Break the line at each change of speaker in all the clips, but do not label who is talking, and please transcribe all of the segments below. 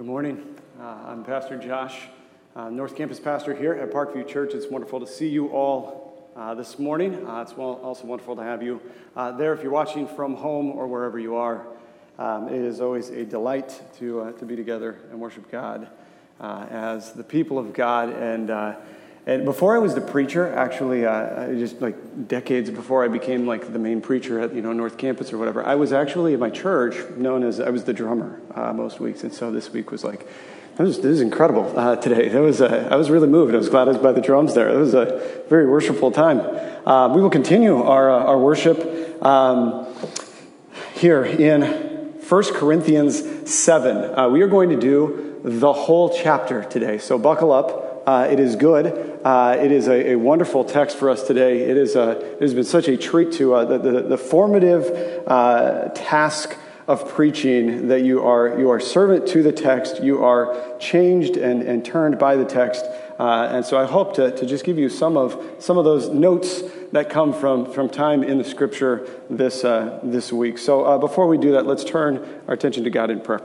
Good morning. Uh, I'm Pastor Josh, uh, North Campus pastor here at Parkview Church. It's wonderful to see you all uh, this morning. Uh, it's also wonderful to have you uh, there if you're watching from home or wherever you are. Um, it is always a delight to, uh, to be together and worship God as the people of God. And, and before I was the preacher, actually, just like decades before I became like the main preacher at you know North Campus or whatever, I was actually at my church known as I was the drummer most weeks. And so this week was like was, this is incredible uh, today. That was, uh, I was really moved. I was glad I was by the drums there. It was a very worshipful time. Uh, we will continue our, uh, our worship um, here in 1 Corinthians 7. Uh, we are going to do the whole chapter today, so buckle up. Uh, it is good. it is a, a, wonderful text for us today. It, is a, it has been such a treat to the, the, the, formative task of preaching that you are, you are servant to the text, you are changed and, and turned by the text. Uh, and so I hope to, to just give you some of, some of those notes that come from, from time in the scripture this, uh, this week. So uh, before we do that, let's turn our attention to God in prayer.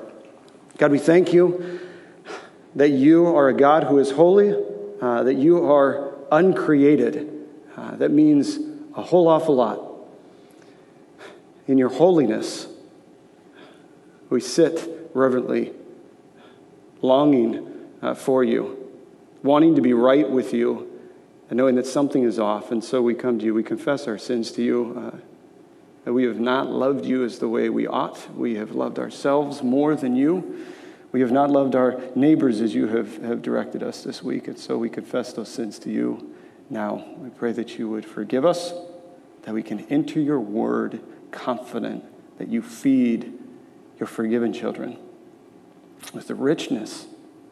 God, we thank you that you are a God who is holy, uh, that you are uncreated. Uh, that means a whole awful lot. In your holiness, we sit reverently, longing uh, for you, wanting to be right with you, and knowing that something is off. And so we come to you, we confess our sins to you, uh, that we have not loved you as the way we ought. We have loved ourselves more than you. We have not loved our neighbors as you have, have directed us this week. And so we confess those sins to you now. We pray that you would forgive us, that we can enter your word confident that you feed your forgiven children with the richness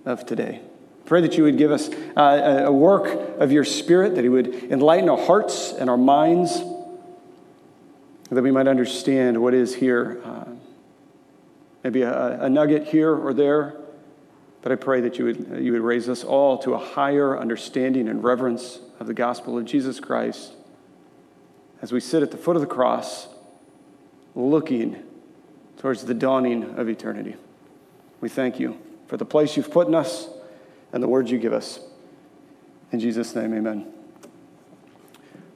of today. Pray that you would give us uh, a work of your Spirit, that He would enlighten our hearts and our minds, that we might understand what is here. Uh, maybe a, a, nugget here or there, but I pray that you would, you would raise us all to a higher understanding and reverence of the gospel of Jesus Christ as we sit at the foot of the cross, looking towards the dawning of eternity. We thank you for the place you've put in us and the words you give us. In Jesus' name, amen.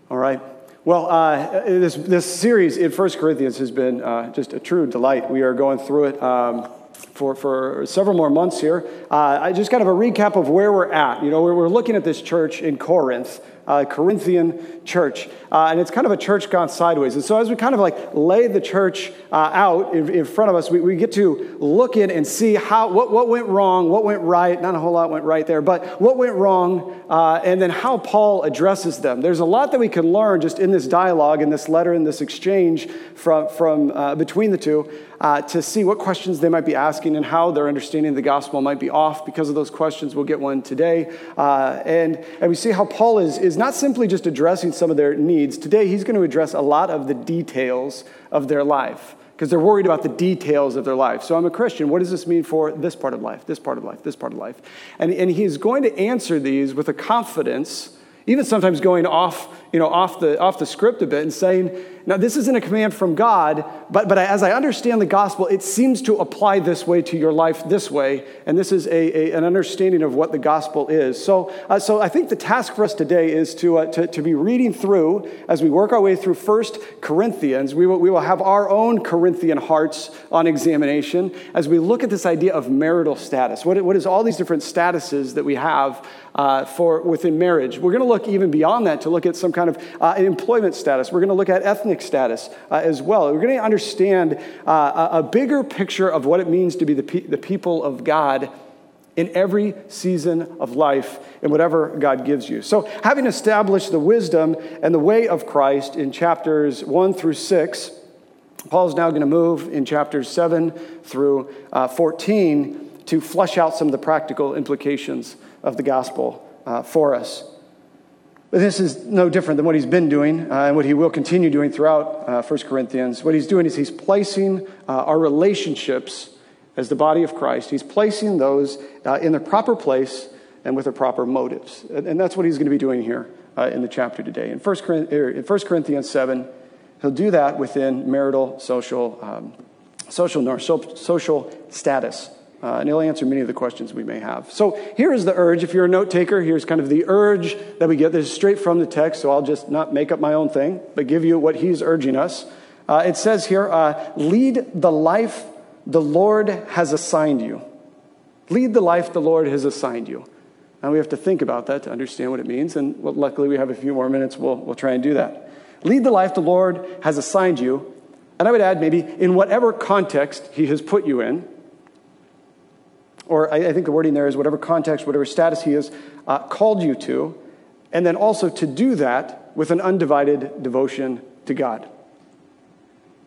All right. Well, uh, this, this series in 1 Corinthians has been uh, just a true delight. We are going through it um, for, for several more months here. Uh, just kind of a recap of where we're at. You know, we're, we're looking at this church in Corinth uh, Corinthian church. Uh, and it's kind of a church gone sideways. And so as we kind of like lay the church uh, out in, in, front of us, we, we get to look in and see how, what, what went wrong, what went right. Not a whole lot went right there, but what went wrong, uh, and then how Paul addresses them. There's a lot that we can learn just in this dialogue, in this letter, in this exchange from, from uh, between the two. Uh, to see what questions they might be asking and how their understanding of the gospel might be off because of those questions. We'll get one today. Uh, and, and we see how Paul is, is not simply just addressing some of their needs. Today, he's going to address a lot of the details of their life because they're worried about the details of their life. So I'm a Christian. What does this mean for this part of life, this part of life, this part of life? And, and he's going to answer these with a confidence, even sometimes going off, you know, off, the, off the script a bit and saying, now, this isn't a command from God, but, but as I understand the gospel, it seems to apply this way to your life this way. And this is a, a an understanding of what the gospel is. So, uh, so I think the task for us today is to, uh, to, to, be reading through, as we work our way through First Corinthians, we will, we will have our own Corinthian hearts on examination as we look at this idea of marital status. What, what is all these different statuses that we have uh, for within marriage? We're going to look even beyond that to look at some kind of uh, employment status. We're going to look at ethnic status uh, as well. We're going to understand uh, a, bigger picture of what it means to be the, pe- the people of God in every season of life in whatever God gives you. So, having established the wisdom and the way of Christ in chapters 1 through 6, Paul's now going to move in chapters 7 through uh, 14 to flesh out some of the practical implications of the gospel uh, for us. But this is no different than what he's been doing uh, and what he will continue doing throughout uh, 1 Corinthians. What he's doing is he's placing uh, our relationships as the body of Christ, he's placing those uh, in the proper place and with the proper motives. And, and that's what he's going to be doing here uh, in the chapter today. In 1, er, in 1 Corinthians 7, he'll do that within marital social, um, social, social status Uh, and it'll answer many of the questions we may have. So here is the urge. If you're a note taker, here's kind of the urge that we get. This is straight from the text, so I'll just not make up my own thing, but give you what he's urging us. Uh, it says here, uh, lead the life the Lord has assigned you. Lead the life the Lord has assigned you. And we have to think about that to understand what it means. And well, luckily, we have a few more minutes. We'll, we'll try and do that. Lead the life the Lord has assigned you. And I would add, maybe in whatever context He has put you in, or I, I think the wording there is whatever context, whatever status He has uh, called you to, and then also to do that with an undivided devotion to God.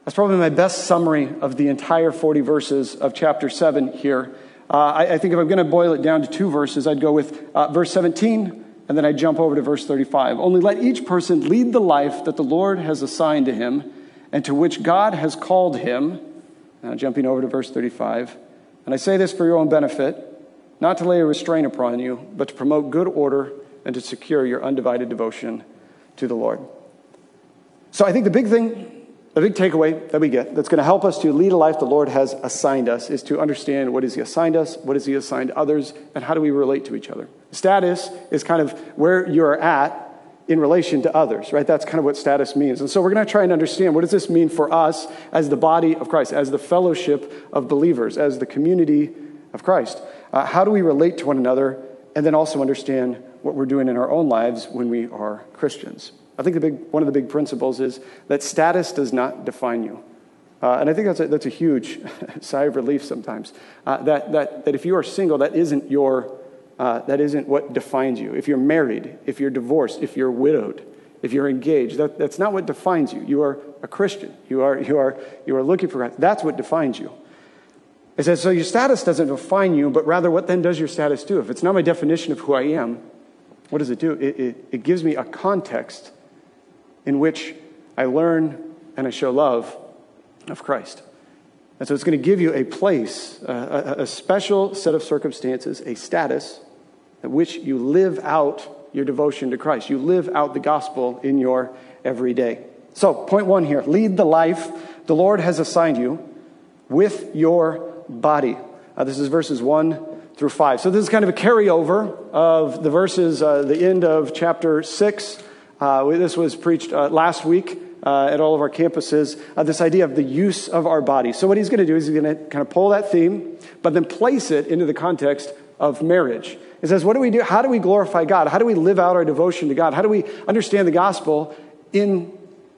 That's probably my best summary of the entire 40 verses of chapter 7 here. Uh, I, I, think if I'm going to boil it down to two verses, I'd go with uh, verse 17 and then I'd jump over to verse 35. Only let each person lead the life that the Lord has assigned to him and to which God has called him. Now, jumping over to verse 35. And I say this for your own benefit, not to lay a restraint upon you, but to promote good order and to secure your undivided devotion to the Lord. So I think the big thing the big takeaway that we get that's going to help us to lead a life the Lord has assigned us is to understand what has He assigned us, what has He assigned others, and how do we relate to each other. Status is kind of where you're at in relation to others, right? That's kind of what status means. And so we're going to try and understand what does this mean for us as the body of Christ, as the fellowship of believers, as the community of Christ. Uh, how do we relate to one another, and then also understand what we're doing in our own lives when we are Christians. I think the big, one of the big principles is that status does not define you. Uh, and I think that's a, that's a huge sigh of relief sometimes. Uh, that, that, that if you are single, that isn't, your, uh, that isn't what defines you. If you're married, if you're divorced, if you're widowed, if you're engaged, that, that's not what defines you. You are a Christian. You are, you, are, you are looking for God. That's what defines you. It says, so your status doesn't define you, but rather what then does your status do? If it's not my definition of who I am, what does it do? It, it, it gives me a context in which I learn and I show love of Christ. And so it's going to give you a place, a, a, special set of circumstances, a status which you live out your devotion to Christ. You live out the gospel in your everyday. So, point one here lead the life the Lord has assigned you with your body. Uh, this is verses 1 through 5. So, this is kind of a carryover of the verses, uh, the end of chapter 6 uh, this was preached uh, last week uh, at all of our campuses, uh, this idea of the use of our body. So, what he's going to do is he's going to kind of pull that theme, but then place it into the context of marriage. He says, What do we do? How do we glorify God? How do we live out our devotion to God? How do we understand the gospel in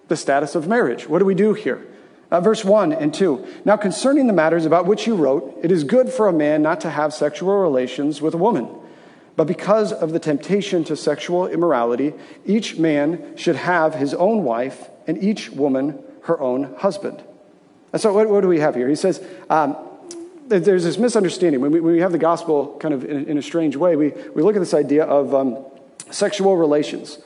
the status of marriage? What do we do here? Uh, verse 1 and 2. Now, concerning the matters about which you wrote, it is good for a man not to have sexual relations with a woman. But because of the temptation to sexual immorality, each man should have his own wife and each woman her own husband. And so, what, what do we have here? He says, um, there's this misunderstanding. When we, when we, have the gospel kind of in, in, a strange way, we, we look at this idea of um, sexual relations.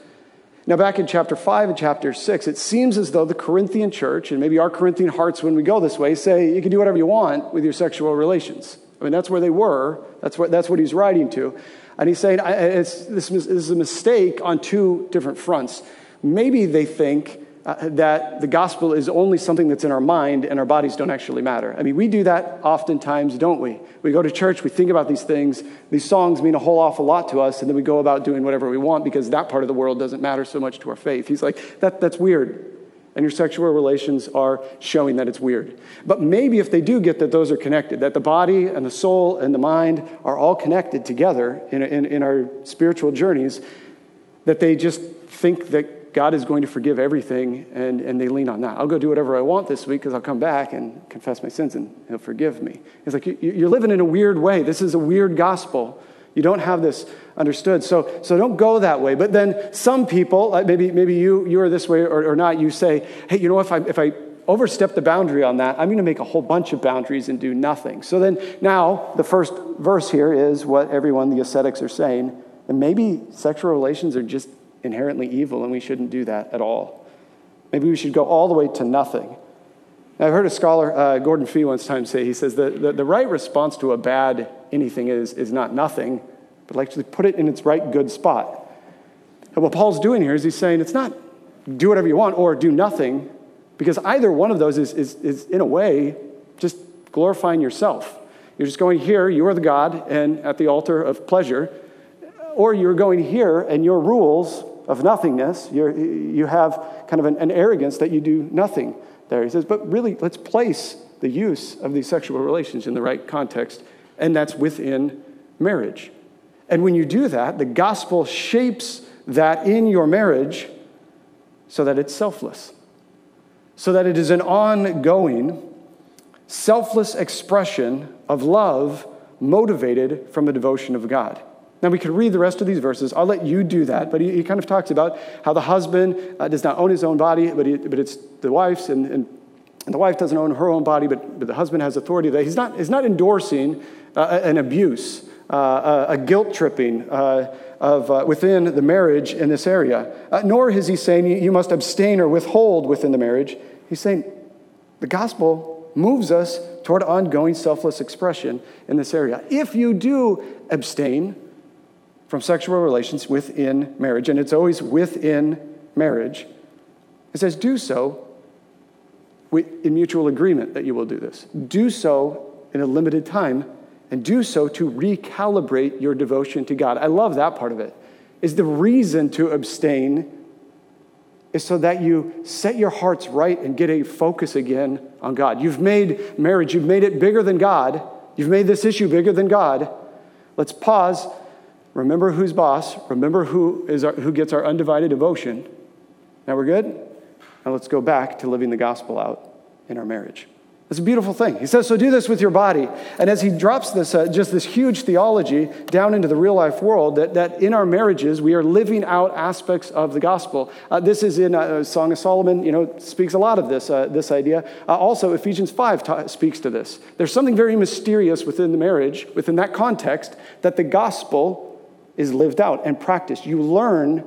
Now, back in chapter 5 and chapter 6, it seems as though the Corinthian church, and maybe our Corinthian hearts when we go this way, say you can do whatever you want with your sexual relations. I mean, that's where they were. That's what, that's what he's writing to. And he's saying this, this is a mistake on two different fronts. Maybe they think uh, that the gospel is only something that's in our mind and our bodies don't actually matter. I mean, we do that oftentimes, don't we? We go to church, we think about these things, these songs mean a whole awful lot to us, and then we go about doing whatever we want because that part of the world doesn't matter so much to our faith. He's like, that, that's weird and your sexual relations are showing that it's weird. But maybe if they do get that those are connected, that the body and the soul and the mind are all connected together in, in, in our spiritual journeys, that they just think that God is going to forgive everything and, and they lean on that. I'll go do whatever I want this week because I'll come back and confess my sins and He'll forgive me. It's like you're living in a weird way. This is a weird gospel. You don't have this understood. So, so don't go that way. But then some people, maybe, maybe you, you are this way or, or not, you say, hey, you know, if I, if I overstep the boundary on that, I'm going to make a whole bunch of boundaries and do nothing. So then now the first verse here is what everyone, the ascetics, are saying. And maybe sexual relations are just inherently evil and we shouldn't do that at all. Maybe we should go all the way to nothing. I've heard a scholar, uh, Gordon Fee, once time say, he says, the, the, the right response to a bad anything is, is not nothing, but actually put it in its right good spot. And what Paul's doing here is he's saying it's not do whatever you want or do nothing, because either one of those is, is, is in a way, just glorifying yourself. You're just going here, you are the God, and at the altar of pleasure, or you're going here and your rules of nothingness, you you have kind of an, an arrogance that you do nothing there. He says, but really, let's place the use of these sexual relations in the right context, and that's within marriage. And when you do that, the gospel shapes that in your marriage so that it's selfless, so that it is an ongoing, selfless expression of love motivated from the devotion of God. Now, we could read the rest of these verses. I'll let you do that, but he, he kind of talks about how the husband uh, does not own his own body, but, he, but it's the wife's, and, and, and, the wife doesn't own her own body, but, but the husband has authority there. He's not, he's not endorsing uh, an abuse, uh, a guilt tripping uh, of, uh, within the marriage in this area. Uh, nor is he saying you must abstain or withhold within the marriage. He's saying the gospel moves us toward ongoing selfless expression in this area. If you do abstain from sexual relations within marriage, and it's always within marriage, it says, do so in mutual agreement that you will do this. Do so in a limited time and do so to recalibrate your devotion to God. I love that part of it. Is the reason to abstain is so that you set your hearts right and get a focus again on God. You've made marriage, you've made it bigger than God. You've made this issue bigger than God. Let's pause. Remember who's boss. Remember who, is our, who gets our undivided devotion. Now we're good? Now let's go back to living the gospel out in our marriage. It's a beautiful thing. He says, so do this with your body. And as he drops this, uh, just this huge theology down into the real life world, that, that in our marriages, we are living out aspects of the gospel. Uh, this is in uh, Song of Solomon, you know, speaks a lot of this, uh, this idea. Uh, also, Ephesians 5 ta- speaks to this. There's something very mysterious within the marriage, within that context, that the gospel is lived out and practiced. You learn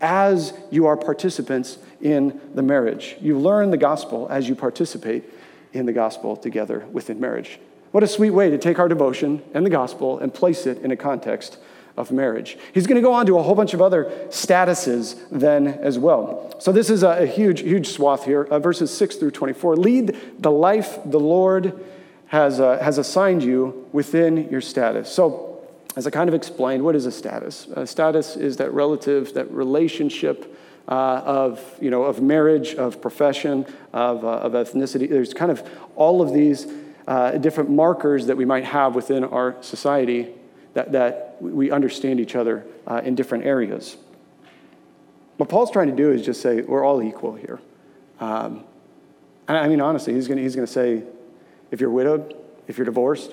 as you are participants in the marriage. You learn the gospel as you participate in the gospel together within marriage. What a sweet way to take our devotion and the gospel and place it in a context of marriage. He's going to go on to a whole bunch of other statuses then as well. So this is a, huge, huge swath here, uh, verses 6 through 24. Lead the life the Lord has, uh, has assigned you within your status. So, as I kind of explained, what is a status? A status is that relative, that relationship uh, of, you know, of marriage, of profession, of, uh, of ethnicity. There's kind of all of these uh, different markers that we might have within our society that, that we understand each other uh, in different areas. What Paul's trying to do is just say we're all equal here. Um, and I mean, honestly, he's going he's to say if you're widowed, if you're divorced,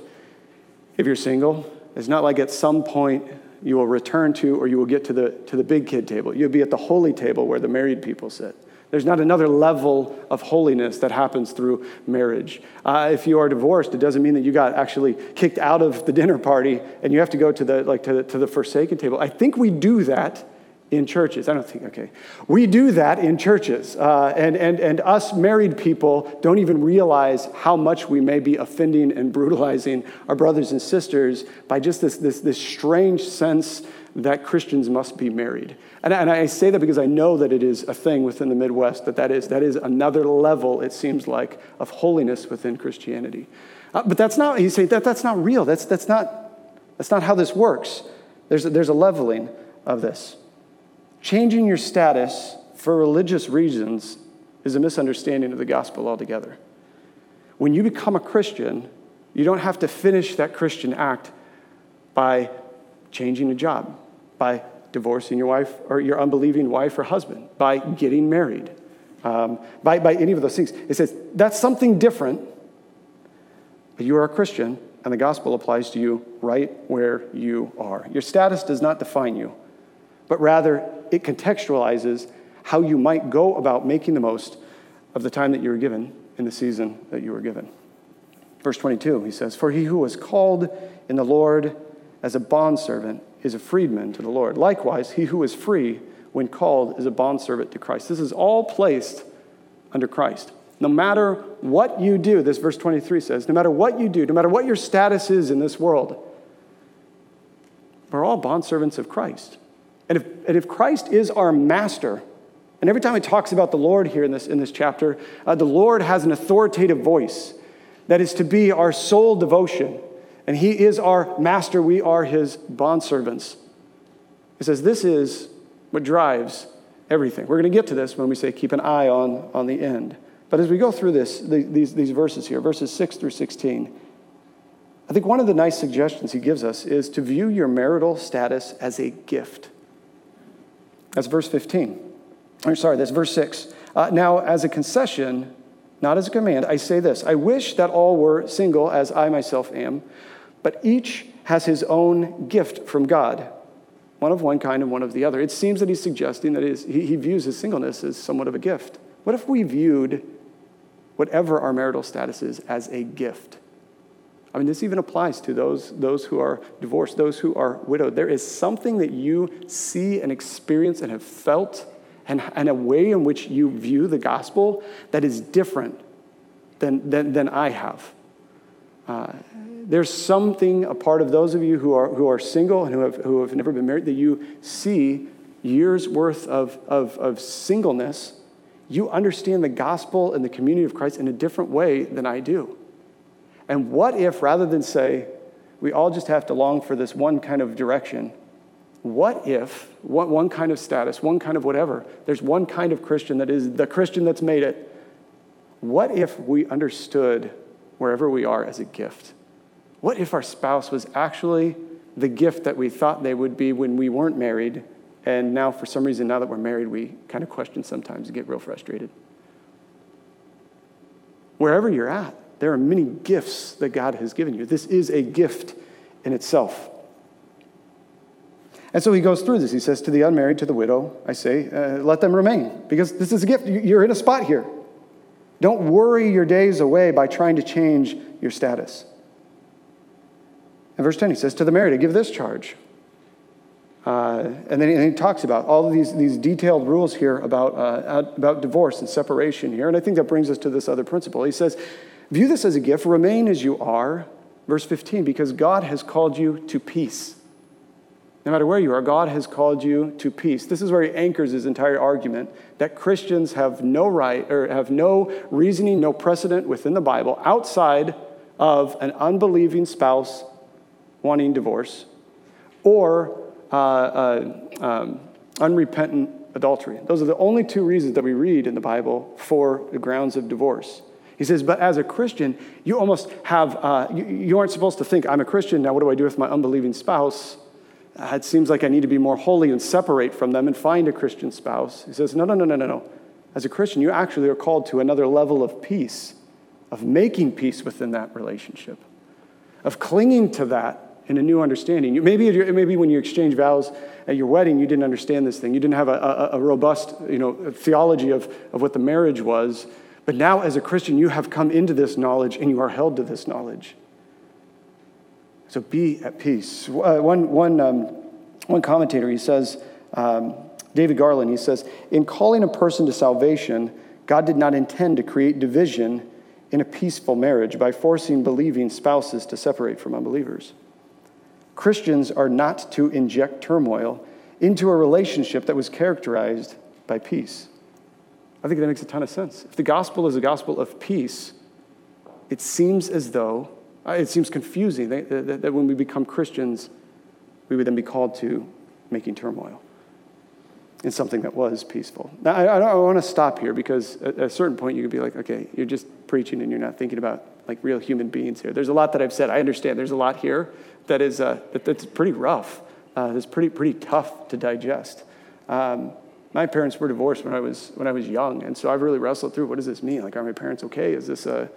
if you're single, it's not like at some point you will return to or you will get to the, to the big kid table. You'll be at the holy table where the married people sit. There's not another level of holiness that happens through marriage. Uh, if you are divorced, it doesn't mean that you got actually kicked out of the dinner party and you have to go to the, like, to the, to the forsaken table. I think we do that in churches. I don't think, okay. We do that in churches. Uh, and, and, and us married people don't even realize how much we may be offending and brutalizing our brothers and sisters by just this, this, this strange sense that Christians must be married. And, and I say that because I know that it is a thing within the Midwest, that that is, that is another level, it seems like, of holiness within Christianity. Uh, but that's not, you say, that, that's not real. That's, that's, not, that's not how this works. There's a, there's a leveling of this. Changing your status for religious reasons is a misunderstanding of the gospel altogether. When you become a Christian, you don't have to finish that Christian act by changing a job, by divorcing your wife or your unbelieving wife or husband, by getting married, um, by, by any of those things. It says that's something different, but you are a Christian, and the gospel applies to you right where you are. Your status does not define you but rather it contextualizes how you might go about making the most of the time that you were given in the season that you were given. Verse 22, he says, For he who was called in the Lord as a bondservant is a freedman to the Lord. Likewise, he who is free when called is a bondservant to Christ. This is all placed under Christ. No matter what you do, this verse 23 says, no matter what you do, no matter what your status is in this world, we're all bondservants of Christ. And if, and if Christ is our master, and every time he talks about the Lord here in this, in this chapter, uh, the Lord has an authoritative voice that is to be our sole devotion. and he is our master. We are his bondservants. He says this is what drives everything. We're going to get to this when we say keep an eye on, on the end. But as we go through this, the, these, these verses here, verses 6 through 16, I think one of the nice suggestions he gives us is to view your marital status as a gift. That's verse 15. I'm sorry, that's verse 6. Uh, now, as a concession, not as a command, I say this I wish that all were single as I myself am, but each has his own gift from God, one of one kind and one of the other. It seems that he's suggesting that he, he views his singleness as somewhat of a gift. What if we viewed whatever our marital status is as a gift? I mean, this even applies to those, those who are divorced, those who are widowed. There is something that you see and experience and have felt, and, and a way in which you view the gospel that is different than, than, than I have. Uh, there's something, a part of those of you who are, who are single and who have, who have never been married, that you see years worth of, of, of singleness. You understand the gospel and the community of Christ in a different way than I do. And what if, rather than say, we all just have to long for this one kind of direction, what if, one, one kind of status, one kind of whatever, there's one kind of Christian that is the Christian that's made it? What if we understood wherever we are as a gift? What if our spouse was actually the gift that we thought they would be when we weren't married, and now for some reason, now that we're married, we kind of question sometimes and get real frustrated? Wherever you're at, there are many gifts that God has given you. This is a gift in itself. And so he goes through this. He says, To the unmarried, to the widow, I say, uh, let them remain, because this is a gift. You're in a spot here. Don't worry your days away by trying to change your status. In verse 10, he says, To the married, I give this charge uh, and then he, and he, talks about all of these, these detailed rules here about, uh, about divorce and separation here. And I think that brings us to this other principle. He says, View this as a gift, remain as you are, verse 15, because God has called you to peace. No matter where you are, God has called you to peace. This is where he anchors his entire argument that Christians have no right or have no reasoning, no precedent within the Bible outside of an unbelieving spouse wanting divorce or uh, uh, um, unrepentant adultery. Those are the only two reasons that we read in the Bible for the grounds of divorce. He says, but as a Christian, you almost have, uh, you, you, aren't supposed to think, I'm a Christian, now what do I do with my unbelieving spouse? Uh, it seems like I need to be more holy and separate from them and find a Christian spouse. He says, no, no, no, no, no, no. As a Christian, you actually are called to another level of peace, of making peace within that relationship, of clinging to that in a new understanding. Maybe, maybe when you exchange vows at your wedding, you didn't understand this thing. You didn't have a, a, a robust you know, theology of, of what the marriage was. But now, as a Christian, you have come into this knowledge and you are held to this knowledge. So be at peace. Uh, one, one, um, one commentator, he says, um, David Garland, he says, in calling a person to salvation, God did not intend to create division in a peaceful marriage by forcing believing spouses to separate from unbelievers. Christians are not to inject turmoil into a relationship that was characterized by peace. I think that makes a ton of sense. If the gospel is a gospel of peace, it seems as though, uh, it seems confusing that, that, that when we become Christians, we would then be called to making turmoil in something that was peaceful. Now, I, I want to stop here because at a certain point you could be like, okay, you're just preaching and you're not thinking about like real human beings here. There's a lot that I've said. I understand. There's a lot here that is uh, that, that's pretty rough. Uh, pretty pretty tough to digest. Um, my parents were divorced when I was when I was young, and so I've really wrestled through what does this mean? Like, are my parents okay? Is this a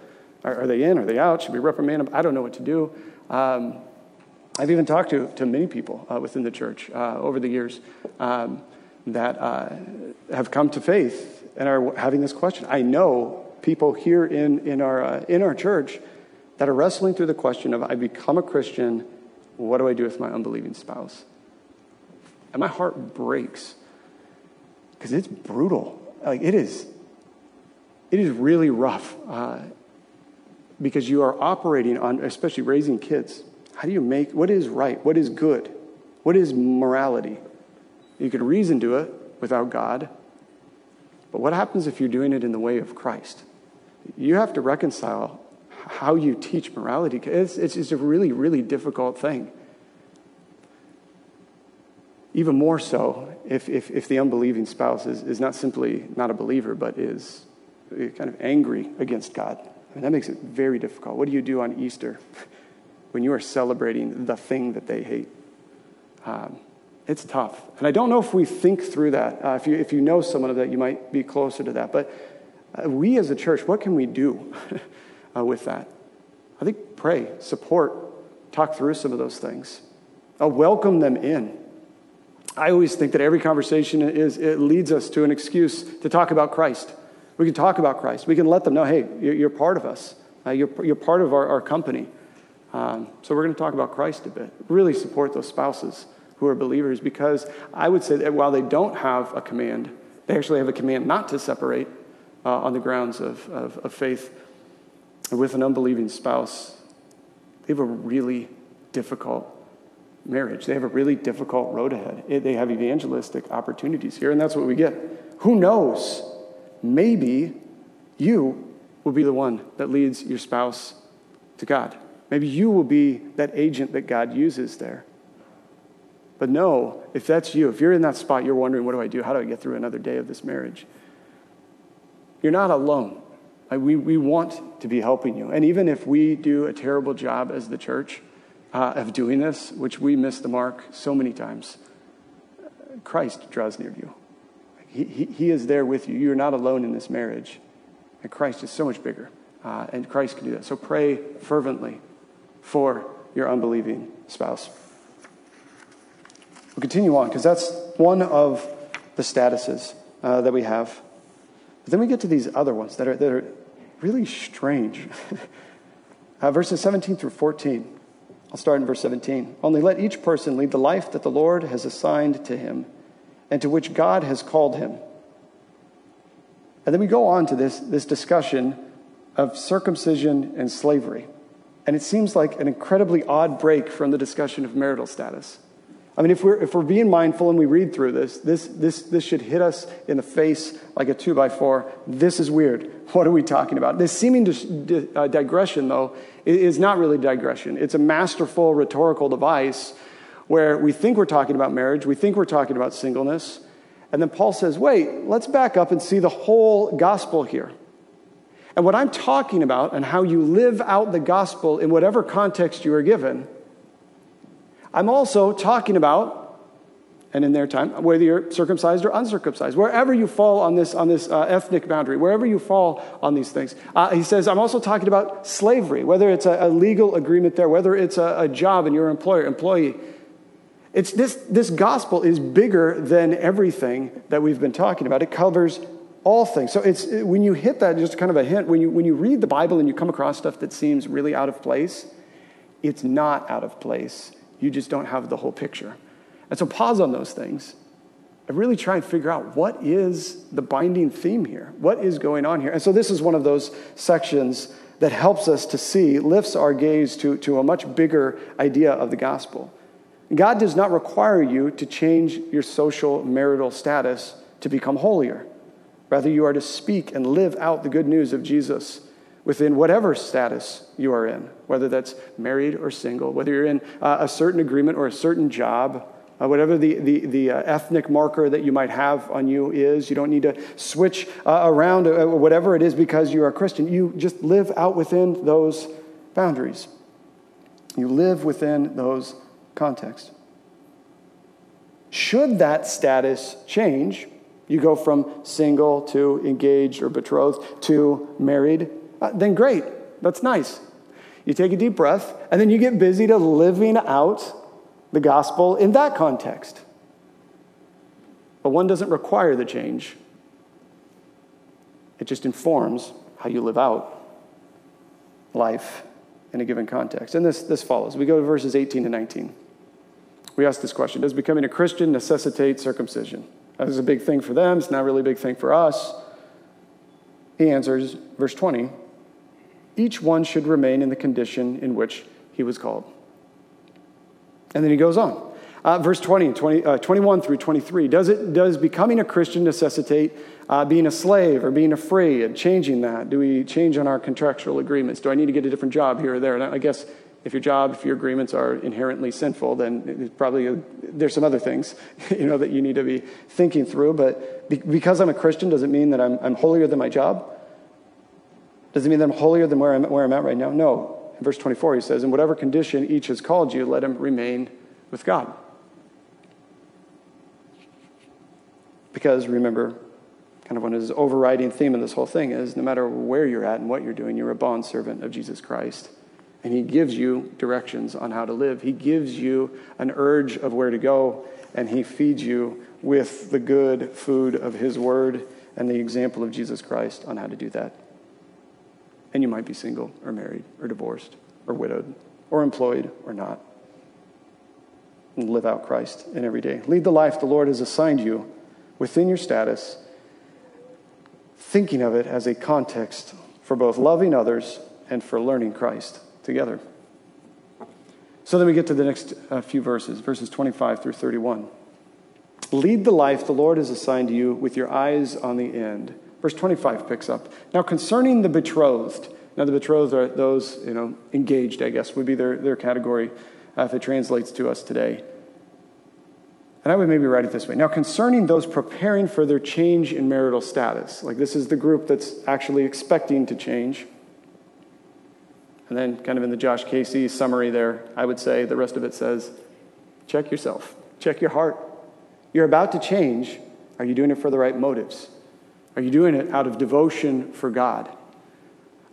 are, are they in? Are they out? Should we reprimand them? I don't know what to do. Um, I've even talked to, to many people uh, within the church uh, over the years um, that uh, have come to faith and are having this question. I know people here in, in, our, uh, in our church that are wrestling through the question of I become a Christian, what do I do with my unbelieving spouse? And my heart breaks because it's brutal. Like it is, it is really rough uh, because you are operating on, especially raising kids. How do you make what is right? What is good? What is morality? You could reason to it without God, but what happens if you're doing it in the way of Christ? You have to reconcile how you teach morality. It's, it's just a really, really difficult thing. Even more so if, if, if the unbelieving spouse is, is not simply not a believer, but is kind of angry against God. I mean, that makes it very difficult. What do you do on Easter when you are celebrating the thing that they hate? Um, it's tough. And I don't know if we think through that. Uh, if, you, if you know someone of that, you might be closer to that. But uh, we as a church, what can we do uh, with that? I think pray, support, talk through some of those things. Uh, welcome them in. I always think that every conversation is, it leads us to an excuse to talk about Christ. We can talk about Christ. We can let them know, hey, you're, part of us. Uh, you're, you're part of our, our company. Um, so we're going to talk about Christ a bit. Really support those spouses who are believers because I would say that while they don't have a command, they actually have a command not to separate uh, on the grounds of, of, of faith with an unbelieving spouse. They have a really difficult marriage. They have a really difficult road ahead. They have evangelistic opportunities here, and that's what we get. Who knows? Maybe you will be the one that leads your spouse to God. Maybe you will be that agent that God uses there. But no, if that's you, if you're in that spot, you're wondering, what do I do? How do I get through another day of this marriage? You're not alone. We, we want to be helping you. And even if we do a terrible job as the church uh, of doing this, which we miss the mark so many times, Christ draws near you. He, he, he, is there with you. You're not alone in this marriage. And Christ is so much bigger. Uh, and Christ can do that. So pray fervently for your unbelieving spouse. We'll continue on because that's one of the statuses uh, that we have. But then we get to these other ones that are, that are really strange. uh, verses 17 through 14. I'll start in verse 17. Only let each person lead the life that the Lord has assigned to him and to which God has called him. And then we go on to this, this discussion of circumcision and slavery. And it seems like an incredibly odd break from the discussion of marital status. I mean, if we're, if we're being mindful and we read through this, this, this, this should hit us in the face like a two by four. This is weird. What are we talking about? This seeming di- uh, digression, though, is not really digression. It's a masterful rhetorical device where we think we're talking about marriage, we think we're talking about singleness, and then Paul says, wait, let's back up and see the whole gospel here. And what I'm talking about and how you live out the gospel in whatever context you are given, I'm also talking about, and in their time, whether you're circumcised or uncircumcised, wherever you fall on this, on this uh, ethnic boundary, wherever you fall on these things. Uh, he says, I'm also talking about slavery, whether it's a, a legal agreement there, whether it's a, a job and your employer, employee. It's this, this gospel is bigger than everything that we've been talking about. It covers all things. So it's when you hit that, just kind of a hint, when you, when you read the Bible and you come across stuff that seems really out of place, it's not out of place. You just don't have the whole picture. And so pause on those things and really try and figure out what is the binding theme here? What is going on here? And so this is one of those sections that helps us to see, lifts our gaze to, to a much bigger idea of the gospel. God does not require you to change your social marital status to become holier. Rather, you are to speak and live out the good news of Jesus within whatever status you are in, whether that's married or single, whether you're in uh, a certain agreement or a certain job, uh, whatever the, the, the uh, ethnic marker that you might have on you is. You don't need to switch uh, around uh, whatever it is because you are a Christian. You just live out within those boundaries. You live within those contexts. Should that status change, you go from single to engaged or betrothed to married, uh, then great. That's nice. You take a deep breath, and then you get busy to living out the gospel in that context. But one doesn't require the change, it just informs how you live out life in a given context. And this, this follows. We go to verses 18 to 19 we ask this question Does becoming a Christian necessitate circumcision? That is a big thing for them, it's not really a big thing for us. He answers, verse 20 each one should remain in the condition in which he was called. And then he goes on. Uh, verse 20, 20 uh, 21 through 23. Does, it, does becoming a Christian necessitate uh, being a slave or being a free and changing that? Do we change on our contractual agreements? Do I need to get a different job here or there? And I guess if your job, if your agreements are inherently sinful, then probably a, there's some other things you know that you need to be thinking through. But be, because I'm a Christian, does it mean that I'm, I'm holier than my job? Does it mean that I'm holier than where I'm, where I'm at right now? No. In verse 24, he says, In whatever condition each has called you, let him remain with God. Because remember, kind of one of his overriding theme of this whole thing is no matter where you're at and what you're doing, you're a bond servant of Jesus Christ. And he gives you directions on how to live. He gives you an urge of where to go, and he feeds you with the good food of his word and the example of Jesus Christ on how to do that. And you might be single or married or divorced or widowed or employed or not. And live out Christ in every day. Lead the life the Lord has assigned you within your status, thinking of it as a context for both loving others and for learning Christ together. So then we get to the next uh, few verses, verses 25 through 31. Lead the life the Lord has assigned to you with your eyes on the end Verse 25 picks up. Now, concerning the betrothed, now the betrothed are those, you know, engaged, I guess, would be their, their category uh, if it translates to us today. And I would maybe write it this way. Now, concerning those preparing for their change in marital status, like this is the group that's actually expecting to change. And then, kind of in the Josh Casey summary there, I would say the rest of it says check yourself, check your heart. You're about to change. Are you doing it for the right motives? Are you doing it out of devotion for God?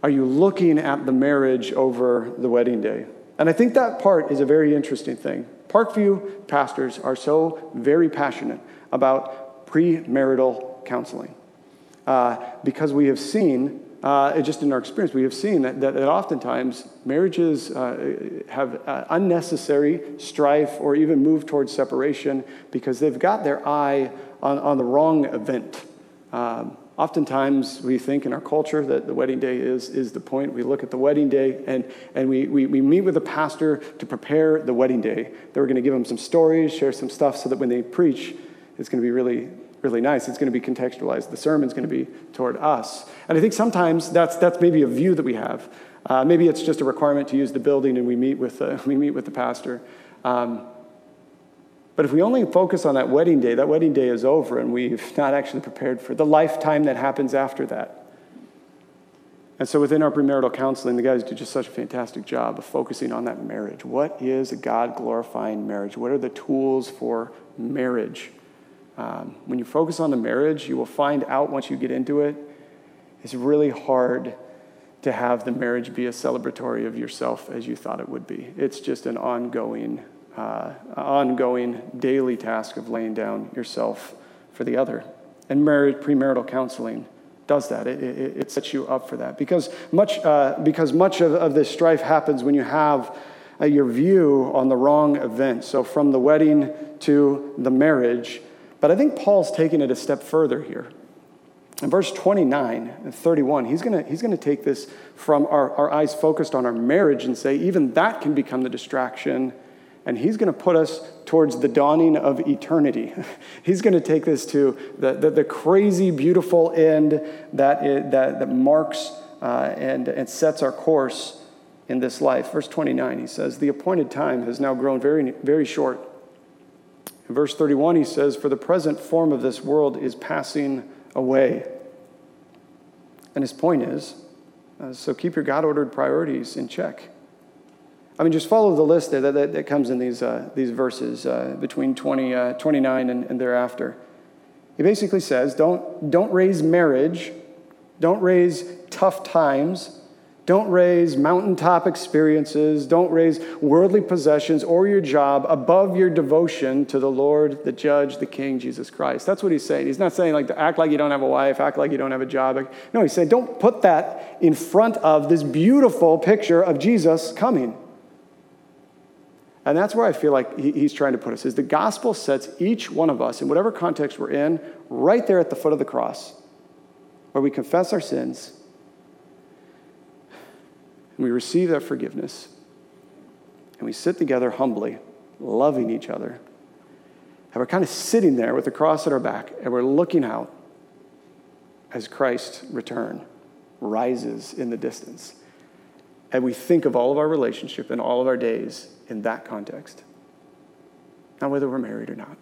Are you looking at the marriage over the wedding day? And I think that part is a very interesting thing. Parkview pastors are so very passionate about premarital counseling uh, because we have seen, uh, just in our experience, we have seen that, that, that oftentimes marriages uh, have uh, unnecessary strife or even move towards separation because they've got their eye on, on the wrong event. Um, oftentimes, we think in our culture that the wedding day is, is the point. We look at the wedding day and, and we, we, we meet with the pastor to prepare the wedding day. That we're going to give them some stories, share some stuff so that when they preach, it's going to be really, really nice. It's going to be contextualized. The sermon's going to be toward us. And I think sometimes that's, that's maybe a view that we have. Uh, maybe it's just a requirement to use the building and we meet with, uh, we meet with the pastor. Um, but if we only focus on that wedding day, that wedding day is over and we've not actually prepared for the lifetime that happens after that. And so within our premarital counseling, the guys do just such a fantastic job of focusing on that marriage. What is a God glorifying marriage? What are the tools for marriage? Um, when you focus on the marriage, you will find out once you get into it, it's really hard to have the marriage be a celebratory of yourself as you thought it would be. It's just an ongoing uh, ongoing daily task of laying down yourself for the other. And premarital counseling does that. It, it, it, sets you up for that. Because much, uh, because much of, of this strife happens when you have uh, your view on the wrong event. So from the wedding to the marriage. But I think Paul's taking it a step further here. In verse 29 and 31, he's going he's gonna take this from our, our eyes focused on our marriage and say, even that can become the distraction and he's going to put us towards the dawning of eternity. he's going to take this to the, the, the crazy, beautiful end that, it, that, that marks uh, and, and sets our course in this life. Verse 29, he says, The appointed time has now grown very, very short. In verse 31, he says, For the present form of this world is passing away. And his point is, uh, so keep your God ordered priorities in check. I mean, just follow the list that, that, that comes in these, uh, these verses uh, between 20, uh, 29 and, and thereafter. He basically says don't, don't raise marriage, don't raise tough times, don't raise mountaintop experiences, don't raise worldly possessions or your job above your devotion to the Lord, the Judge, the King, Jesus Christ. That's what he's saying. He's not saying like act like you don't have a wife, act like you don't have a job. No, he's saying don't put that in front of this beautiful picture of Jesus coming. And that's where I feel like he's trying to put us is the gospel sets each one of us in whatever context we're in right there at the foot of the cross where we confess our sins and we receive that forgiveness and we sit together humbly loving each other And we're kind of sitting there with the cross at our back, and we're looking out as Christ's return rises in the distance. And we think of all of our relationship and all of our days in that context, not whether we're married or not.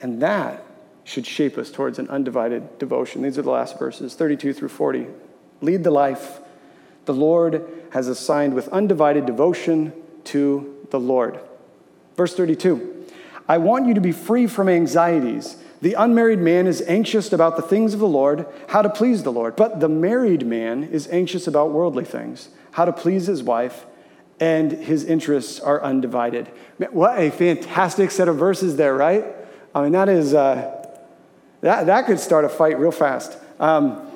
And that should shape us towards an undivided devotion. These are the last verses 32 through 40. Lead the life the Lord has assigned with undivided devotion to the Lord. Verse 32 I want you to be free from anxieties. The unmarried man is anxious about the things of the Lord, how to please the Lord. But the married man is anxious about worldly things, how to please his wife, and his interests are undivided. What a fantastic set of verses there, right? I mean, that is, uh, that, that could start a fight real fast. Um,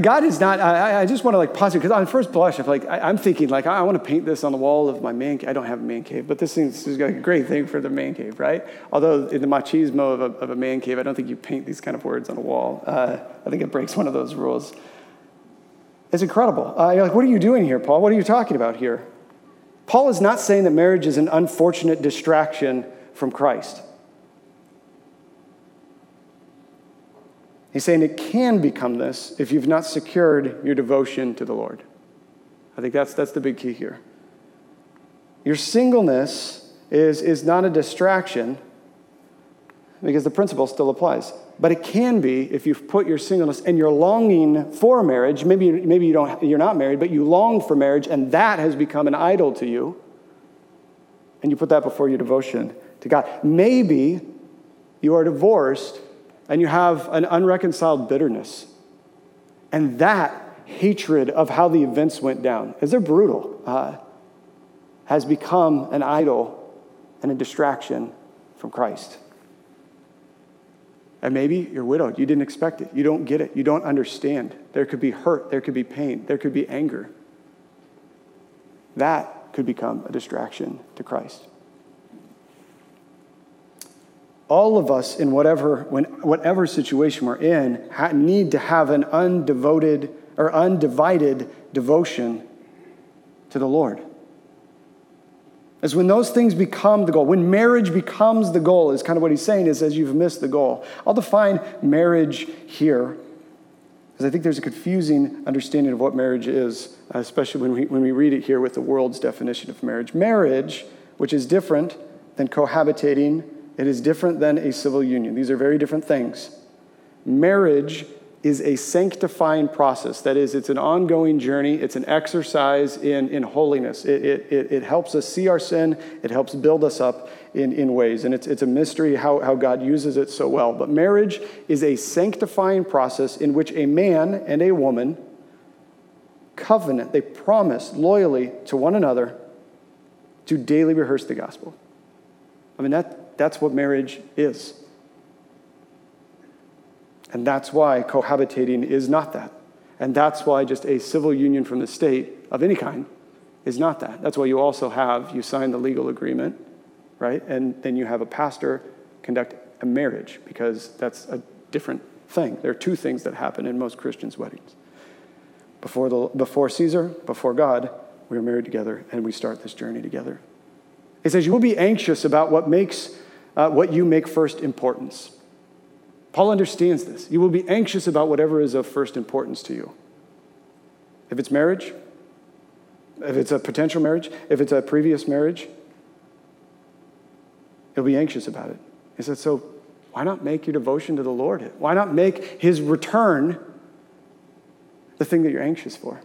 God is not, I, I just want to like pause because on first blush, I'm like, I, am thinking like, I, I want to paint this on the wall of my man cave. I don't have a man cave, but this seems is a great thing for the man cave, right? Although in the machismo of a, of a man cave, I don't think you paint these kind of words on a wall. Uh, I think it breaks one of those rules. It's incredible. Uh, you're like, what are you doing here, Paul? What are you talking about here? Paul is not saying that marriage is an unfortunate distraction from Christ. He's saying it can become this if you've not secured your devotion to the Lord. I think that's, that's the big key here. Your singleness is, is not a distraction because the principle still applies. But it can be if you've put your singleness and you're longing for marriage. Maybe, maybe you don't, you're not married, but you long for marriage, and that has become an idol to you. And you put that before your devotion to God. Maybe you are divorced and you have an unreconciled bitterness. And that hatred of how the events went down, because they're brutal, uh, has become an idol and a distraction from Christ. And maybe you're widowed. You didn't expect it. You don't get it. You don't understand. There could be hurt. There could be pain. There could be anger. That could become a distraction to Christ all of us in whatever, when, whatever situation we're in need to have an undevoted or undivided devotion to the Lord. As when those things become the goal, when marriage becomes the goal, is kind of what he's saying, is as you've missed the goal. I'll define marriage here, because I think there's a confusing understanding of what marriage is, uh, especially when we, when we read it here with the world's definition of marriage. Marriage, which is different than cohabitating it is different than a civil union. These are very different things. Marriage is a sanctifying process. That is, it's an ongoing journey, it's an exercise in, in holiness. It, it, it, it helps us see our sin, it helps build us up in, in ways. And it's, it's a mystery how, how God uses it so well. But marriage is a sanctifying process in which a man and a woman covenant, they promise loyally to one another to daily rehearse the gospel. I mean, that, that's what marriage is. And that's why cohabitating is not that. And that's why just a civil union from the state of any kind is not that. That's why you also have, you sign the legal agreement, right? And then you have a pastor conduct a marriage because that's a different thing. There are two things that happen in most Christians' weddings. Before, the, before Caesar, before God, we are married together and we start this journey together. It says, You will be anxious about what makes uh, what you make first importance. Paul understands this. You will be anxious about whatever is of first importance to you. If it's marriage, if it's a potential marriage, if it's a previous marriage, you'll be anxious about it. He said, So why not make your devotion to the Lord? Why not make his return the thing that you're anxious for?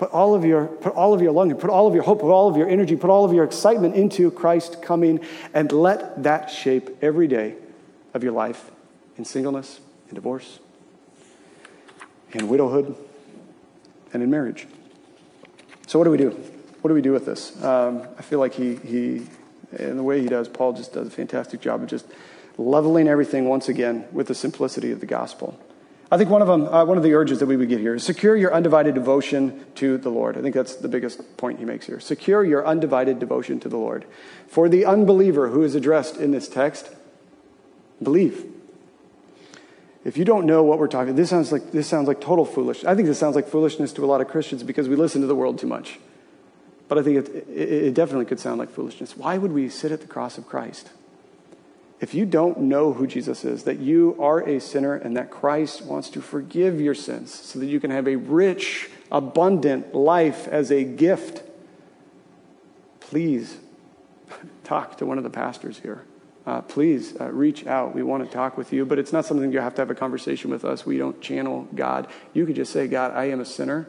Put all of your, put all of your longing, put all of your hope, put all of your energy, put all of your excitement into Christ coming, and let that shape every day of your life in singleness, in divorce, in widowhood, and in marriage. So, what do we do? What do we do with this? Um, I feel like he, he, in the way he does, Paul just does a fantastic job of just leveling everything once again with the simplicity of the gospel. I think one of them, uh, one of the urges that we would get here is secure your undivided devotion to the Lord. I think that's the biggest point he makes here. Secure your undivided devotion to the Lord. For the unbeliever who is addressed in this text, believe. If you don't know what we're talking, this sounds like this sounds like total foolish. I think this sounds like foolishness to a lot of Christians because we listen to the world too much. but I think it, it, it definitely could sound like foolishness. Why would we sit at the cross of Christ? If you don't know who Jesus is, that you are a sinner and that Christ wants to forgive your sins so that you can have a rich, abundant life as a gift, please talk to one of the pastors here. Uh, please uh, reach out. We want to talk with you, but it's not something you have to have a conversation with us. We don't channel God. You could just say, God, I am a sinner.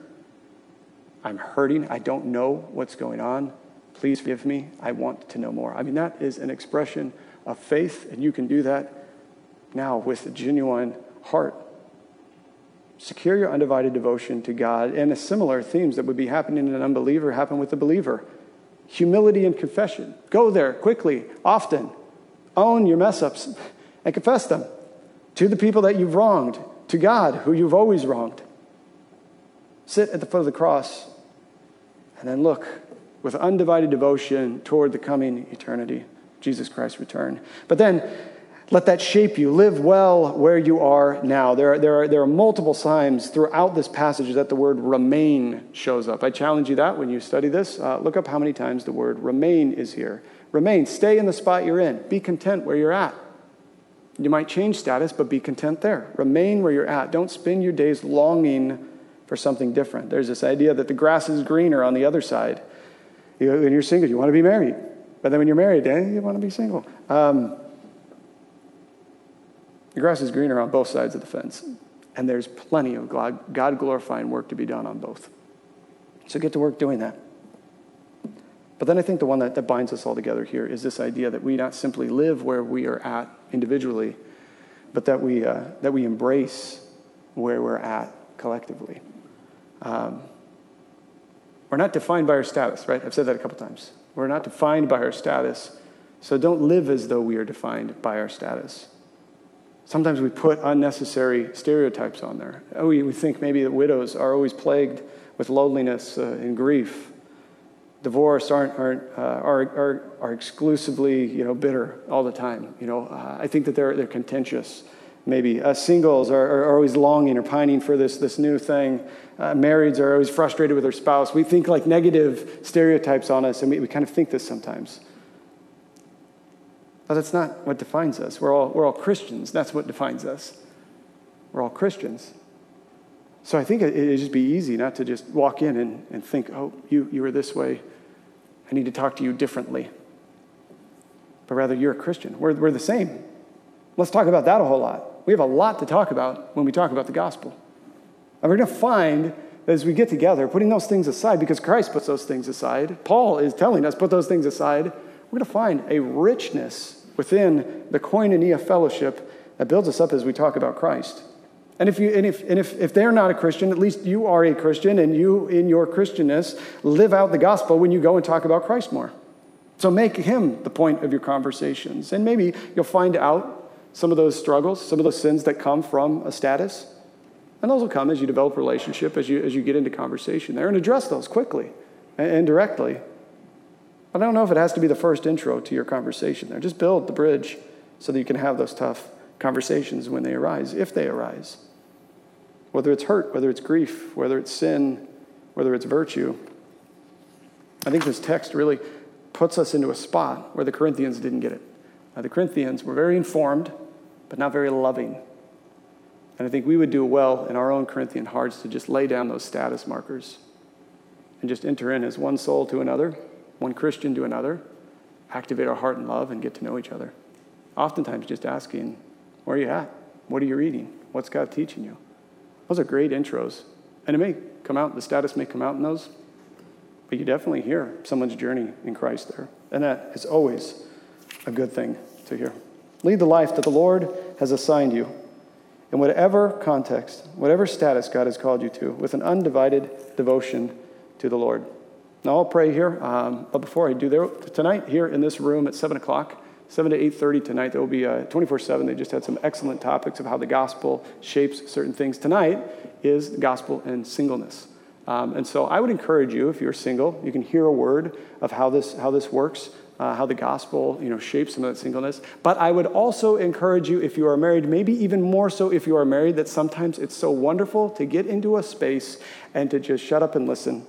I'm hurting. I don't know what's going on. Please forgive me. I want to know more. I mean, that is an expression of faith, and you can do that now with a genuine heart. Secure your undivided devotion to God, and a similar themes that would be happening in an unbeliever happen with a believer. Humility and confession. Go there quickly, often. Own your mess ups and confess them to the people that you've wronged, to God, who you've always wronged. Sit at the foot of the cross and then look with undivided devotion toward the coming eternity. Jesus Christ's return. But then let that shape you. Live well where you are now. There are, there, are, there are multiple times throughout this passage that the word remain shows up. I challenge you that when you study this. Uh, look up how many times the word remain is here. Remain. Stay in the spot you're in. Be content where you're at. You might change status, but be content there. Remain where you're at. Don't spend your days longing for something different. There's this idea that the grass is greener on the other side. When you're single, you want to be married. But then when you're married, eh, you want to be single. Um, the grass is greener on both sides of the fence, and there's plenty of God glorifying work to be done on both. So get to work doing that. But then I think the one that, that binds us all together here is this idea that we not simply live where we are at individually, but that we, uh, that we embrace where we're at collectively. Um, we're not defined by our status, right? I've said that a couple times. We're not defined by our status. So don't live as though we are defined by our status. Sometimes we put unnecessary stereotypes on there. Oh, we think maybe that widows are always plagued with loneliness uh, and grief. Divorce aren't, aren't, uh, are, are, are exclusively you know, bitter all the time. You know, uh, I think that they're, they're contentious maybe. Uh, singles are, are, always longing or pining for this, this new thing. Uh, marrieds are always frustrated with their spouse. We think like negative stereotypes on us, and we, we kind of think this sometimes. But that's not what defines us. We're all, we're all Christians. That's what defines us. We're all Christians. So I think it, it'd just be easy not to just walk in and, and think, oh, you, you were this way. I need to talk to you differently. But rather, you're a Christian. We're, we're the same. Let's talk about that a whole lot we have a lot to talk about when we talk about the gospel. And we're going to find as we get together, putting those things aside, because Christ puts those things aside, Paul is telling us, put those things aside, we're going to find a richness within the koinonia fellowship that builds us up as we talk about Christ. And if, you, and, if, and if, if they're not a Christian, at least you are a Christian, and you, in your Christianness, live out the gospel when you go and talk about Christ more. So make him the point of your conversations. And maybe you'll find out some of those struggles, some of those sins that come from a status. And those will come as you develop relationship, as you, as you get into conversation there, and address those quickly and, and directly. But I don't know if it has to be the first intro to your conversation there. Just build the bridge so that you can have those tough conversations when they arise, if they arise. Whether it's hurt, whether it's grief, whether it's sin, whether it's virtue. I think this text really puts us into a spot where the Corinthians didn't get it. Now, the Corinthians were very informed, but not very loving. And I think we would do well in our own Corinthian hearts to just lay down those status markers and just enter in as one soul to another, one Christian to another, activate our heart and love, and get to know each other. Oftentimes, just asking, Where are you at? What are you reading? What's God teaching you? Those are great intros. And it may come out, the status may come out in those, but you definitely hear someone's journey in Christ there. And that is always a good thing to hear. Lead the life that the Lord has assigned you in whatever context, whatever status God has called you to, with an undivided devotion to the Lord. Now I'll pray here, um, but before I do, there tonight here in this room at seven o'clock, seven to eight thirty tonight, there will be twenty four seven. They just had some excellent topics of how the gospel shapes certain things. Tonight is gospel and singleness. Um, and so I would encourage you, if you're single, you can hear a word of how this, how this works uh, how the gospel you know, shapes some of that singleness. But I would also encourage you, if you are married, maybe even more so if you are married, that sometimes it's so wonderful to get into a space and to just shut up and listen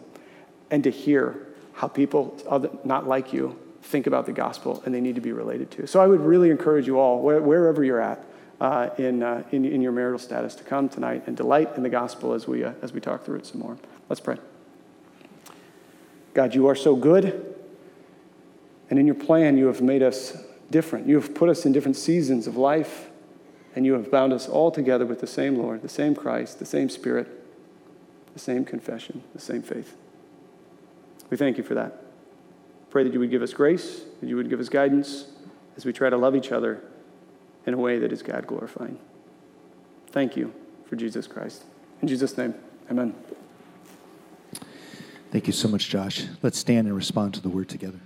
and to hear how people other, not like you think about the gospel and they need to be related to. So I would really encourage you all, wherever you're at, uh, in, uh, in, in, your marital status to come tonight and delight in the gospel as we, uh, as we talk through it some more. Let's pray. God, you are so good, and in your plan, you have made us different. You have put us in different seasons of life, and you have bound us all together with the same Lord, the same Christ, the same Spirit, the same confession, the same faith. We thank you for that. Pray that you would give us grace, that you would give us guidance as we try to love each other in a way that is God glorifying. Thank you for Jesus Christ. In Jesus' name, amen.
Thank you so much, Josh. Let's stand and respond to the word together.